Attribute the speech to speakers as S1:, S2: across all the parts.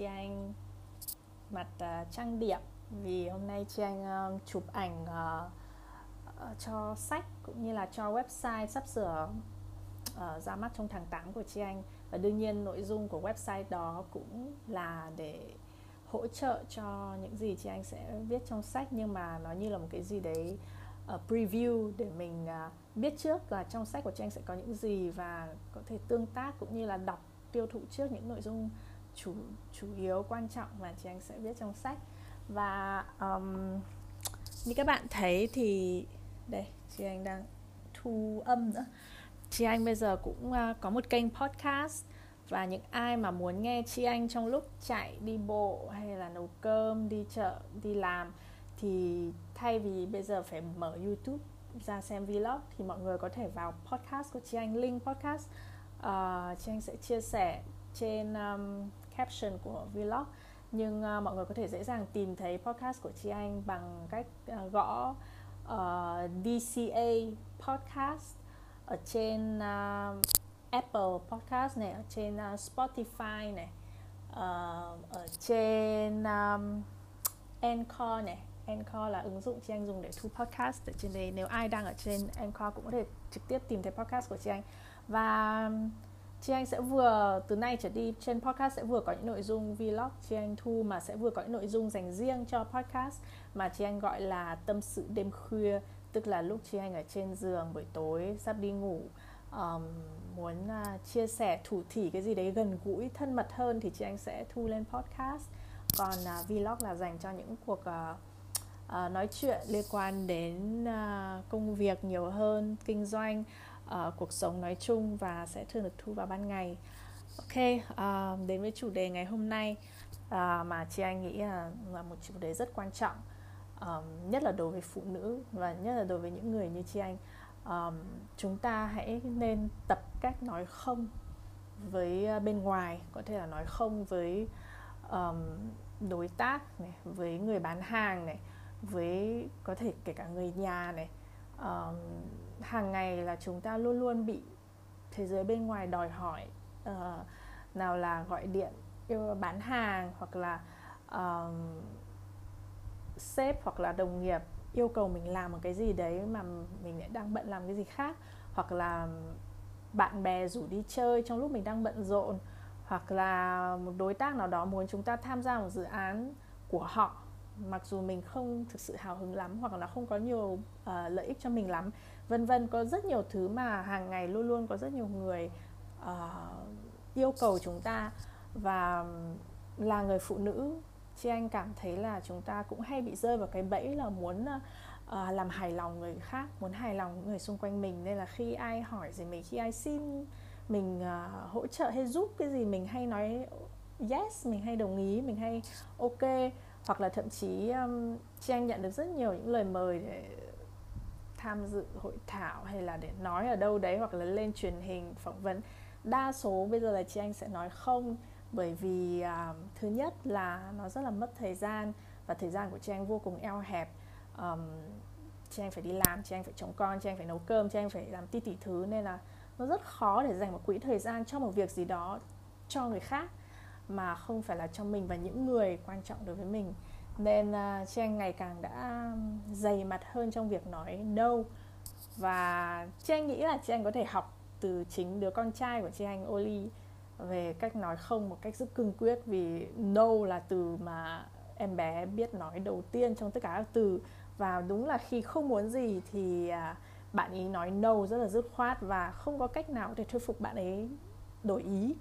S1: chị anh mặt uh, trang điểm. Vì hôm nay chị anh uh, chụp ảnh uh, uh, cho sách cũng như là cho website sắp sửa uh, ra mắt trong tháng 8 của chị anh. Và đương nhiên nội dung của website đó cũng là để hỗ trợ cho những gì chị anh sẽ viết trong sách. Nhưng mà nó như là một cái gì đấy uh, preview để mình uh, biết trước là trong sách của chị anh sẽ có những gì và có thể tương tác cũng như là đọc tiêu thụ trước những nội dung chủ chủ yếu quan trọng mà chị anh sẽ viết trong sách. Và um, như các bạn thấy thì đây chị anh đang thu âm nữa. Chị anh bây giờ cũng uh, có một kênh podcast. Và những ai mà muốn nghe chị anh trong lúc chạy đi bộ hay là nấu cơm đi chợ đi làm thì thay vì bây giờ phải mở youtube ra xem vlog thì mọi người có thể vào podcast của chị anh link podcast. Uh, chị anh sẽ chia sẻ trên um, caption của vlog. Nhưng uh, mọi người có thể dễ dàng tìm thấy podcast của chị anh bằng cách uh, gõ ờ, uh, DCA podcast ở trên uh, Apple Podcast này ở trên uh, Spotify này uh, ở trên um, Anchor này. Anchor là ứng dụng chị anh dùng để thu podcast ở trên đây. Nếu ai đang ở trên Anchor cũng có thể trực tiếp tìm thấy podcast của chị anh. Và chị anh sẽ vừa từ nay trở đi trên podcast sẽ vừa có những nội dung vlog. Chị anh thu mà sẽ vừa có những nội dung dành riêng cho podcast mà chị anh gọi là tâm sự đêm khuya tức là lúc chị anh ở trên giường buổi tối sắp đi ngủ. Um, muốn uh, chia sẻ thủ thỉ cái gì đấy gần gũi thân mật hơn thì chị anh sẽ thu lên podcast. Còn uh, vlog là dành cho những cuộc uh, uh, nói chuyện liên quan đến uh, công việc nhiều hơn kinh doanh uh, cuộc sống nói chung và sẽ thường được thu vào ban ngày. Ok uh, đến với chủ đề ngày hôm nay uh, mà chị anh nghĩ là, là một chủ đề rất quan trọng um, nhất là đối với phụ nữ và nhất là đối với những người như chị anh. Um, chúng ta hãy nên tập cách nói không với bên ngoài có thể là nói không với um, đối tác này với người bán hàng này với có thể kể cả người nhà này. Um, hàng ngày là chúng ta luôn luôn bị thế giới bên ngoài đòi hỏi uh, nào là gọi điện yêu bán hàng hoặc là um, sếp hoặc là đồng nghiệp yêu cầu mình làm một cái gì đấy mà mình lại đang bận làm cái gì khác. Hoặc là bạn bè rủ đi chơi trong lúc mình đang bận rộn. Hoặc là một đối tác nào đó muốn chúng ta tham gia một dự án của họ. Mặc dù mình không thực sự hào hứng lắm hoặc là không có nhiều uh, lợi ích cho mình lắm vân vân có rất nhiều thứ mà hàng ngày luôn luôn có rất nhiều người uh, yêu cầu chúng ta. Và là người phụ nữ chị anh cảm thấy là chúng ta cũng hay bị rơi vào cái bẫy là muốn uh, làm hài lòng người khác muốn hài lòng người xung quanh mình. Nên là khi ai hỏi gì mình khi ai xin mình uh, hỗ trợ hay giúp cái gì mình hay nói yes mình hay đồng ý mình hay ok. Hoặc là thậm chí um, chị anh nhận được rất nhiều những lời mời để tham dự hội thảo hay là để nói ở đâu đấy hoặc là lên truyền hình phỏng vấn. Đa số bây giờ là chị anh sẽ nói không bởi vì uh, thứ nhất là nó rất là mất thời gian và thời gian của chị anh vô cùng eo hẹp. Um, chị anh phải đi làm chị anh phải chồng con chị anh phải nấu cơm chị anh phải làm ti tỉ thứ nên là nó rất khó để dành một quỹ thời gian cho một việc gì đó cho người khác mà không phải là cho mình và những người quan trọng đối với mình nên uh, chị anh ngày càng đã dày mặt hơn trong việc nói no. Và chị anh nghĩ là chị anh có thể học từ chính đứa con trai của chị anh Oli về cách nói không một cách rất cương quyết. Vì no là từ mà em bé biết nói đầu tiên trong tất cả các từ. Và đúng là khi không muốn gì thì à, bạn ý nói no rất là dứt khoát và không có cách nào để thuyết phục bạn ấy đổi ý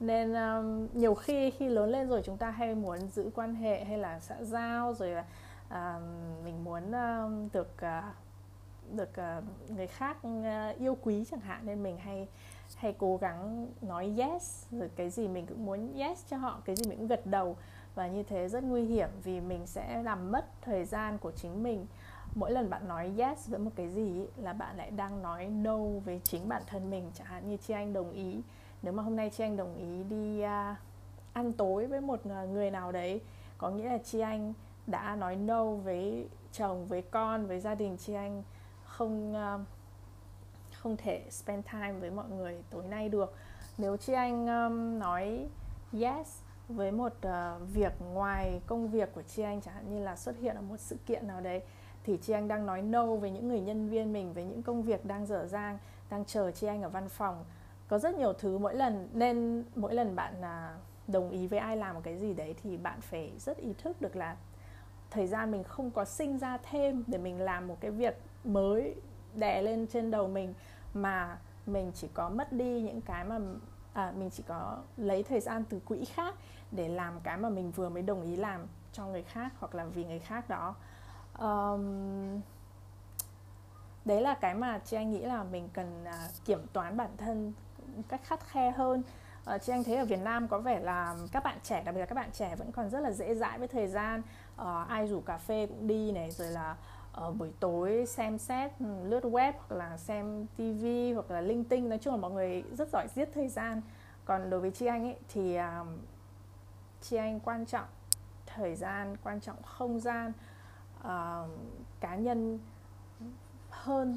S1: nên um, nhiều khi khi lớn lên rồi chúng ta hay muốn giữ quan hệ hay là xã giao rồi là um, mình muốn um, được uh, được uh, người khác uh, yêu quý chẳng hạn nên mình hay hay cố gắng nói yes. Rồi cái gì mình cũng muốn yes cho họ cái gì mình cũng gật đầu. Và như thế rất nguy hiểm vì mình sẽ làm mất thời gian của chính mình. Mỗi lần bạn nói yes với một cái gì là bạn lại đang nói no với chính bản thân mình chẳng hạn như chị anh đồng ý nếu mà hôm nay chị anh đồng ý đi uh, ăn tối với một à, người nào đấy có nghĩa là chị anh đã nói no với chồng với con với gia đình chị anh không uh, không thể spend time với mọi người tối nay được. Nếu chị anh um, nói yes với một uh, việc ngoài công việc của chị anh chẳng hạn như là xuất hiện ở một sự kiện nào đấy thì chị anh đang nói no với những người nhân viên mình với những công việc đang dở dang đang chờ chị anh ở văn phòng có rất nhiều thứ. Mỗi lần nên mỗi lần bạn uh, đồng ý với ai làm một cái gì đấy thì bạn phải rất ý thức được là thời gian mình không có sinh ra thêm để mình làm một cái việc mới đè lên trên đầu mình mà mình chỉ có mất đi những cái mà à, mình chỉ có lấy thời gian từ quỹ khác để làm cái mà mình vừa mới đồng ý làm cho người khác hoặc là vì người khác đó. Um, đấy là cái mà chị anh nghĩ là mình cần uh, kiểm toán bản thân cách khắt khe hơn. Uh, chị anh thấy ở Việt Nam có vẻ là các bạn trẻ đặc biệt là các bạn trẻ vẫn còn rất là dễ dãi với thời gian. Uh, ai rủ cà phê cũng đi này rồi là uh, buổi tối xem xét ừ, lướt web hoặc là xem TV hoặc là linh tinh nói chung là mọi người rất giỏi giết thời gian. Còn đối với chị anh ấy thì uh, chị anh quan trọng thời gian quan trọng không gian uh, cá nhân hơn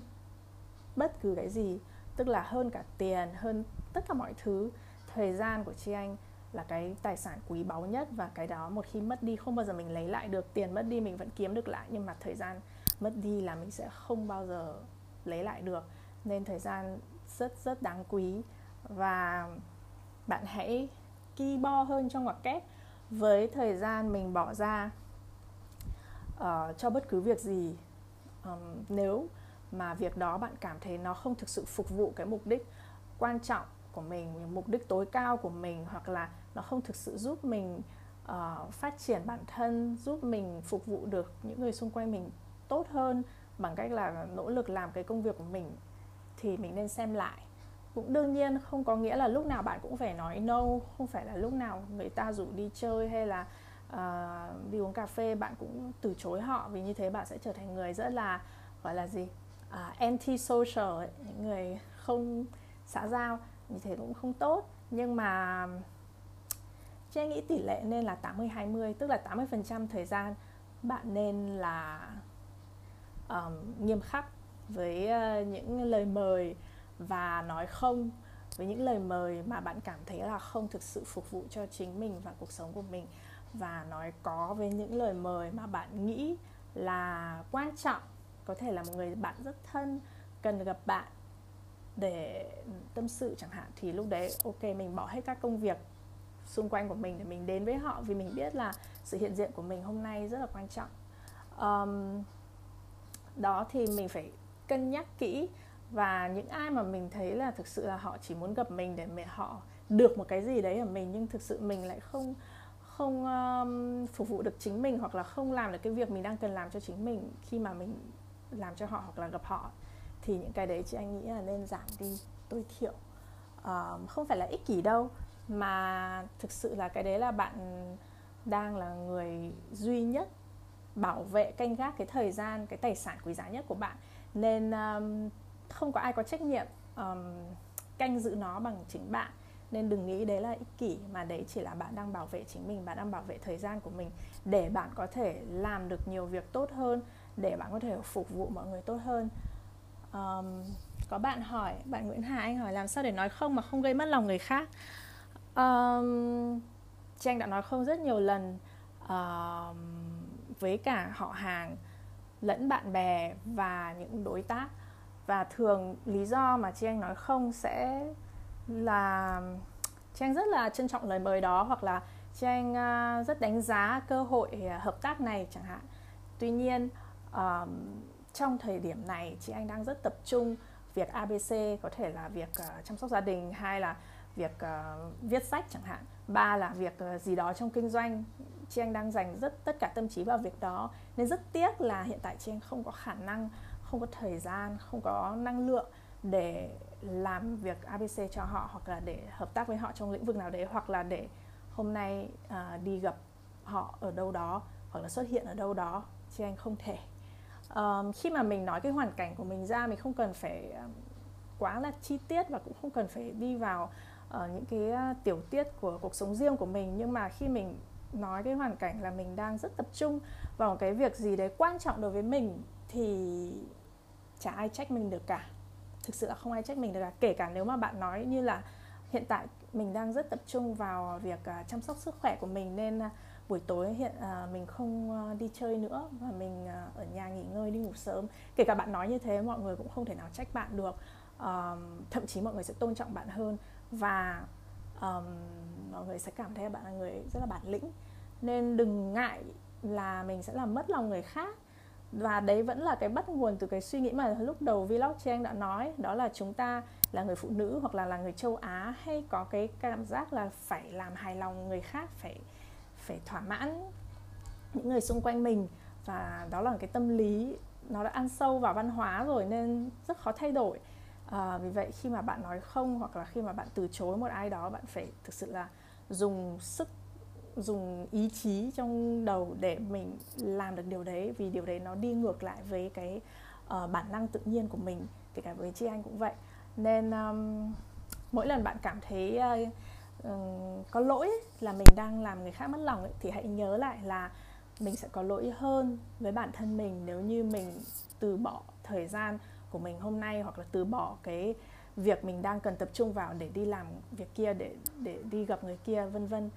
S1: bất cứ cái gì tức là hơn cả tiền hơn tất cả mọi thứ. Thời gian của chị anh là cái tài sản quý báu nhất và cái đó một khi mất đi không bao giờ mình lấy lại được. Tiền mất đi mình vẫn kiếm được lại nhưng mà thời gian mất đi là mình sẽ không bao giờ lấy lại được. Nên thời gian rất rất đáng quý. Và bạn hãy ki bo hơn trong ngoặc kép. Với thời gian mình bỏ ra uh, cho bất cứ việc gì um, nếu mà việc đó bạn cảm thấy nó không thực sự phục vụ cái mục đích quan trọng của mình mục đích tối cao của mình hoặc là nó không thực sự giúp mình uh, phát triển bản thân giúp mình phục vụ được những người xung quanh mình tốt hơn bằng cách là nỗ lực làm cái công việc của mình thì mình nên xem lại. Cũng đương nhiên không có nghĩa là lúc nào bạn cũng phải nói no không phải là lúc nào người ta rủ đi chơi hay là uh, đi uống cà phê bạn cũng từ chối họ vì như thế bạn sẽ trở thành người rất là gọi là gì? À, uh, anti social những người không xã giao như thế cũng không tốt. Nhưng mà Chị nghĩ tỷ lệ nên là 80-20 Tức là 80% thời gian bạn nên là um, nghiêm khắc với uh, những lời mời và nói không. Với những lời mời mà bạn cảm thấy là không thực sự phục vụ cho chính mình và cuộc sống của mình. Và nói có với những lời mời mà bạn nghĩ là quan trọng có thể là một người bạn rất thân cần gặp bạn để tâm sự chẳng hạn thì lúc đấy ok mình bỏ hết các công việc xung quanh của mình để mình đến với họ vì mình biết là sự hiện diện của mình hôm nay rất là quan trọng. Um, đó thì mình phải cân nhắc kỹ và những ai mà mình thấy là thực sự là họ chỉ muốn gặp mình để mà họ được một cái gì đấy ở mình nhưng thực sự mình lại không không um, phục vụ được chính mình hoặc là không làm được cái việc mình đang cần làm cho chính mình khi mà mình làm cho họ hoặc là gặp họ thì những cái đấy chị anh nghĩ là nên giảm đi tối thiểu. Uh, không phải là ích kỷ đâu mà thực sự là cái đấy là bạn đang là người duy nhất bảo vệ canh gác cái thời gian cái tài sản quý giá nhất của bạn. Nên um, không có ai có trách nhiệm um, canh giữ nó bằng chính bạn. Nên đừng nghĩ đấy là ích kỷ mà đấy chỉ là bạn đang bảo vệ chính mình bạn đang bảo vệ thời gian của mình để bạn có thể làm được nhiều việc tốt hơn để bạn có thể phục vụ mọi người tốt hơn. Um, có bạn hỏi bạn Nguyễn Hà anh hỏi làm sao để nói không mà không gây mất lòng người khác? Um, Trang đã nói không rất nhiều lần uh, với cả họ hàng lẫn bạn bè và những đối tác. Và thường lý do mà chị anh nói không sẽ là chị anh rất là trân trọng lời mời đó hoặc là chị anh ờ, rất đánh giá cơ hội hợp tác này chẳng hạn. Tuy nhiên um, trong thời điểm này chị anh đang rất tập trung việc abc có thể là việc uh, chăm sóc gia đình hay là việc uh, viết sách chẳng hạn. Ba là việc uh, gì đó trong kinh doanh. Chị anh đang dành rất tất cả tâm trí vào việc đó. Nên rất tiếc là hiện tại chị anh không có khả năng không có thời gian không có năng lượng để làm việc abc cho họ hoặc là để hợp tác với họ trong lĩnh vực nào đấy hoặc là để hôm nay uh, đi gặp họ ở đâu đó hoặc là xuất hiện ở đâu đó. Chị anh không thể um, khi mà mình nói cái hoàn cảnh của mình ra mình không cần phải um, quá là chi tiết và cũng không cần phải đi vào uh, những cái uh, tiểu tiết của cuộc sống riêng của mình. Nhưng mà khi mình nói cái hoàn cảnh là mình đang rất tập trung vào cái việc gì đấy quan trọng đối với mình thì chả ai trách mình được cả. Thực sự là không ai trách mình được cả. Kể cả nếu mà bạn nói như là hiện tại mình đang rất tập trung vào việc uh, chăm sóc sức khỏe của mình nên uh, buổi tối hiện à, mình không à, đi chơi nữa và mình à, ở nhà nghỉ ngơi đi ngủ sớm. Kể cả bạn nói như thế mọi người cũng không thể nào trách bạn được. Uh, thậm chí mọi người sẽ tôn trọng bạn hơn và um, mọi người sẽ cảm thấy bạn là người rất là bản lĩnh. Nên đừng ngại là mình sẽ làm mất lòng người khác. Và đấy vẫn là cái bắt nguồn từ cái suy nghĩ mà lúc đầu vlog chị anh đã nói đó là chúng ta là người phụ nữ hoặc là là người châu Á hay có cái cảm giác là phải làm hài lòng người khác phải phải thỏa mãn những người xung quanh mình và đó là cái tâm lý nó đã ăn sâu vào văn hóa rồi nên rất khó thay đổi. À, vì vậy khi mà bạn nói không hoặc là khi mà bạn từ chối một ai đó bạn phải thực sự là dùng sức dùng ý chí trong đầu để mình làm được điều đấy vì điều đấy nó đi ngược lại với cái uh, bản năng tự nhiên của mình kể cả với chị anh cũng vậy. Nên um, mỗi lần bạn cảm thấy uh, um, có lỗi là mình đang làm người khác mất lòng ấy, thì hãy nhớ lại là mình sẽ có lỗi hơn với bản thân mình nếu như mình từ bỏ thời gian của mình hôm nay hoặc là từ bỏ cái việc mình đang cần tập trung vào để đi làm việc kia để để đi gặp người kia vân vân.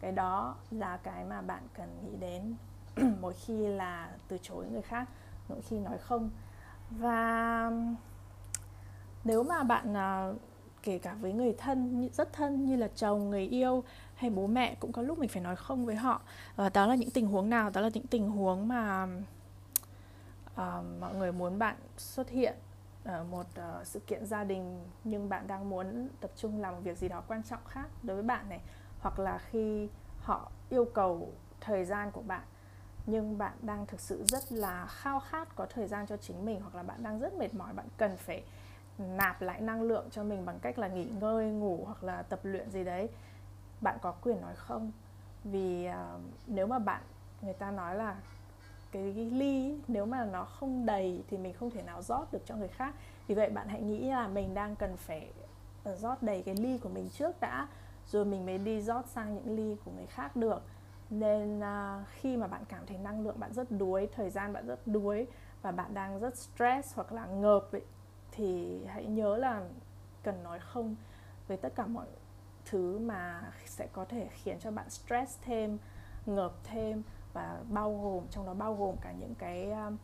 S1: Cái đó là cái mà bạn cần nghĩ đến mỗi khi là từ chối người khác mỗi khi nói không. Và nếu mà bạn à, kể cả với người thân rất thân như là chồng người yêu hay bố mẹ cũng có lúc mình phải nói không với họ. Và đó là những tình huống nào? Đó là những tình huống mà uh, mọi người muốn bạn xuất hiện ở một uh, sự kiện gia đình nhưng bạn đang muốn tập trung làm một việc gì đó quan trọng khác đối với bạn này hoặc là khi họ yêu cầu thời gian của bạn nhưng bạn đang thực sự rất là khao khát có thời gian cho chính mình hoặc là bạn đang rất mệt mỏi bạn cần phải nạp lại năng lượng cho mình bằng cách là nghỉ ngơi ngủ hoặc là tập luyện gì đấy. Bạn có quyền nói không? Vì uh, nếu mà bạn người ta nói là cái ly nếu mà nó không đầy thì mình không thể nào rót được cho người khác. Vì vậy bạn hãy nghĩ là mình đang cần phải ờ, rót đầy cái ly của mình trước đã rồi mình mới đi rót sang những ly của người khác được. Nên uh, khi mà bạn cảm thấy năng lượng bạn rất đuối thời gian bạn rất đuối và bạn đang rất stress hoặc là ngợp ấy, thì hãy nhớ là cần nói không với tất cả mọi thứ mà sẽ có thể khiến cho bạn stress thêm ngợp thêm và bao gồm trong đó bao gồm cả những cái um,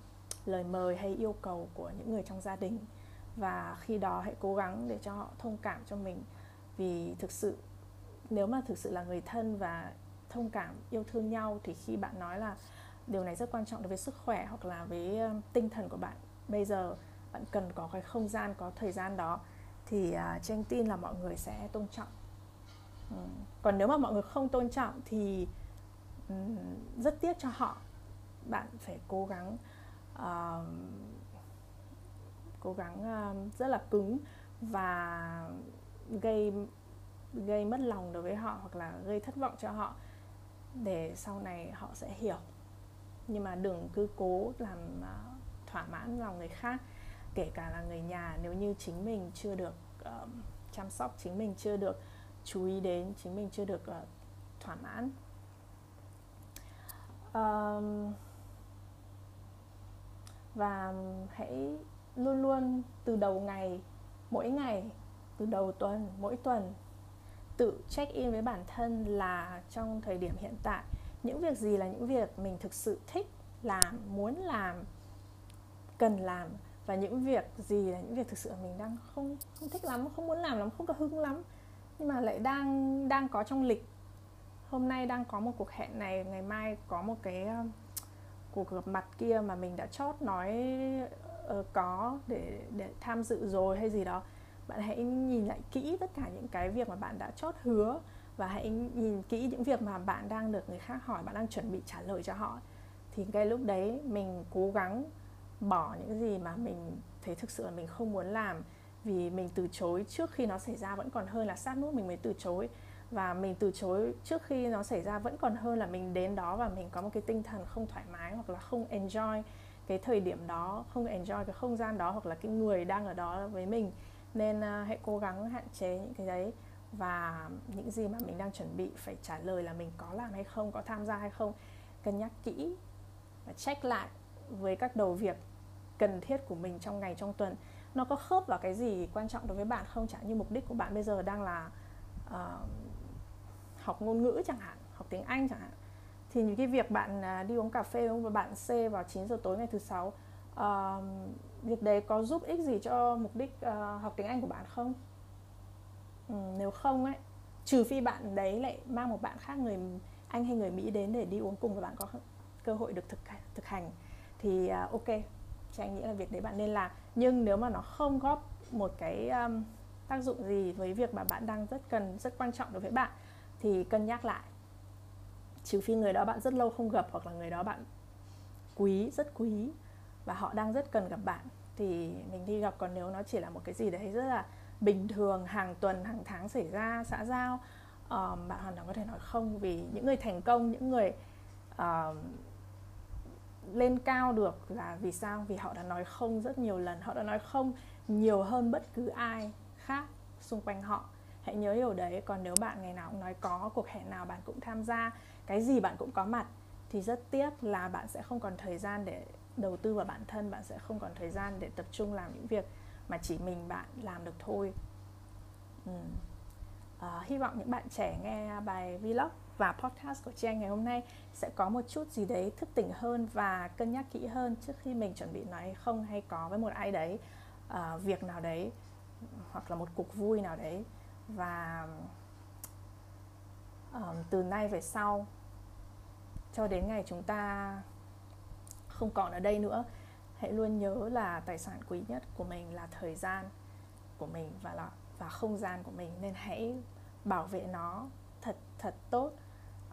S1: lời mời hay yêu cầu của những người trong gia đình. Và khi đó hãy cố gắng để cho họ thông cảm cho mình. Vì thực sự nếu mà thực sự là người thân và thông cảm yêu thương nhau thì khi bạn nói là điều này rất quan trọng đối với sức khỏe hoặc là với um, tinh thần của bạn bây giờ bạn cần có cái không gian có thời gian đó thì à, uh, tranh tin là mọi người sẽ tôn trọng. Ừ. còn nếu mà mọi người không tôn trọng thì um, rất tiếc cho họ. Bạn phải cố gắng uh, cố gắng uh, rất là cứng và gây gây mất lòng đối với họ hoặc là gây thất vọng cho họ để sau này họ sẽ hiểu. Nhưng mà đừng cứ cố làm uh, thỏa mãn lòng người khác kể cả là người nhà nếu như chính mình chưa được uh, chăm sóc chính mình chưa được chú ý đến chính mình chưa được uh, thỏa mãn. Um, và hãy luôn luôn từ đầu ngày mỗi ngày từ đầu tuần mỗi tuần tự check in với bản thân là trong thời điểm hiện tại những việc gì là những việc mình thực sự thích làm muốn làm cần làm và những việc gì là những việc thực sự mình đang không không thích lắm không muốn làm lắm không có hứng lắm nhưng mà lại đang đang có trong lịch. Hôm nay đang có một cuộc hẹn này ngày mai có một cái ờ, cuộc gặp mặt kia mà mình đã chót nói uh, có để để tham dự rồi hay gì đó. Bạn hãy nhìn lại kỹ tất cả những cái việc mà bạn đã chót hứa và hãy nhìn kỹ những việc mà bạn đang được người khác hỏi bạn đang chuẩn bị trả lời cho họ. Thì cái lúc đấy mình cố gắng bỏ những gì mà mình thấy thực sự là mình không muốn làm vì mình từ chối trước khi nó xảy ra vẫn còn hơn là sát nút mình mới từ chối. Và mình từ chối trước khi nó xảy ra vẫn còn hơn là mình đến đó và mình có một cái tinh thần không thoải mái hoặc là không enjoy cái thời điểm đó không enjoy cái không gian đó hoặc là cái người đang ở đó với mình. Nên uh, hãy cố gắng hạn chế những cái đấy và những gì mà mình đang chuẩn bị phải trả lời là mình có làm hay không có tham gia hay không. Cân nhắc kỹ và check lại với các đầu việc cần thiết của mình trong ngày trong tuần nó có khớp vào cái gì quan trọng đối với bạn không chẳng như mục đích của bạn bây giờ đang là uh, học ngôn ngữ chẳng hạn học tiếng anh chẳng hạn. Thì những cái việc bạn à, đi uống cà phê với bạn C vào 9 giờ tối ngày thứ sáu uh, việc đấy có giúp ích gì cho mục đích uh, học tiếng anh của bạn không? Ừ, nếu không ấy trừ phi bạn đấy lại mang một bạn khác người anh hay người mỹ đến để đi uống cùng và bạn có cơ hội được thực thực hành thì uh, ok thì anh nghĩ là việc đấy bạn nên làm. Nhưng nếu mà nó không góp một cái um, tác dụng gì với việc mà bạn đang rất cần rất quan trọng đối với bạn thì cân nhắc lại. Trừ phi người đó bạn rất lâu không gặp hoặc là người đó bạn quý rất quý và họ đang rất cần gặp bạn thì mình đi gặp còn nếu nó chỉ là một cái gì đấy rất là bình thường hàng tuần hàng tháng xảy ra xã giao um, bạn hoàn toàn có thể nói không. Vì những người thành công những người uh, lên cao được là vì sao? Vì họ đã nói không rất nhiều lần. Họ đã nói không nhiều hơn bất cứ ai khác xung quanh họ. Hãy nhớ điều đấy. Còn nếu bạn ngày nào cũng nói có cuộc hẹn nào bạn cũng tham gia cái gì bạn cũng có mặt thì rất tiếc là bạn sẽ không còn thời gian để đầu tư vào bản thân bạn sẽ không còn thời gian để tập trung làm những việc mà chỉ mình bạn làm được thôi. Ừ. à, hy vọng những bạn trẻ nghe bài vlog và podcast của trang ngày hôm nay sẽ có một chút gì đấy thức tỉnh hơn và cân nhắc kỹ hơn trước khi mình chuẩn bị nói không hay có với một ai đấy uh, việc nào đấy hoặc là một cuộc vui nào đấy. Và um, từ nay về sau cho đến ngày chúng ta không còn ở đây nữa hãy luôn nhớ là tài sản quý nhất của mình là thời gian của mình và là và không gian của mình. Nên hãy bảo vệ nó thật thật tốt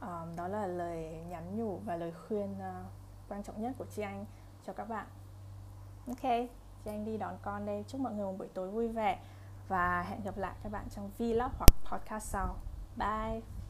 S1: um, đó là lời nhắn nhủ và lời khuyên uh, quan trọng nhất của chị anh cho các bạn. Ok chị anh đi đón con đây. Chúc mọi người một buổi tối vui vẻ và hẹn gặp lại các bạn trong vlog hoặc podcast sau. Bye!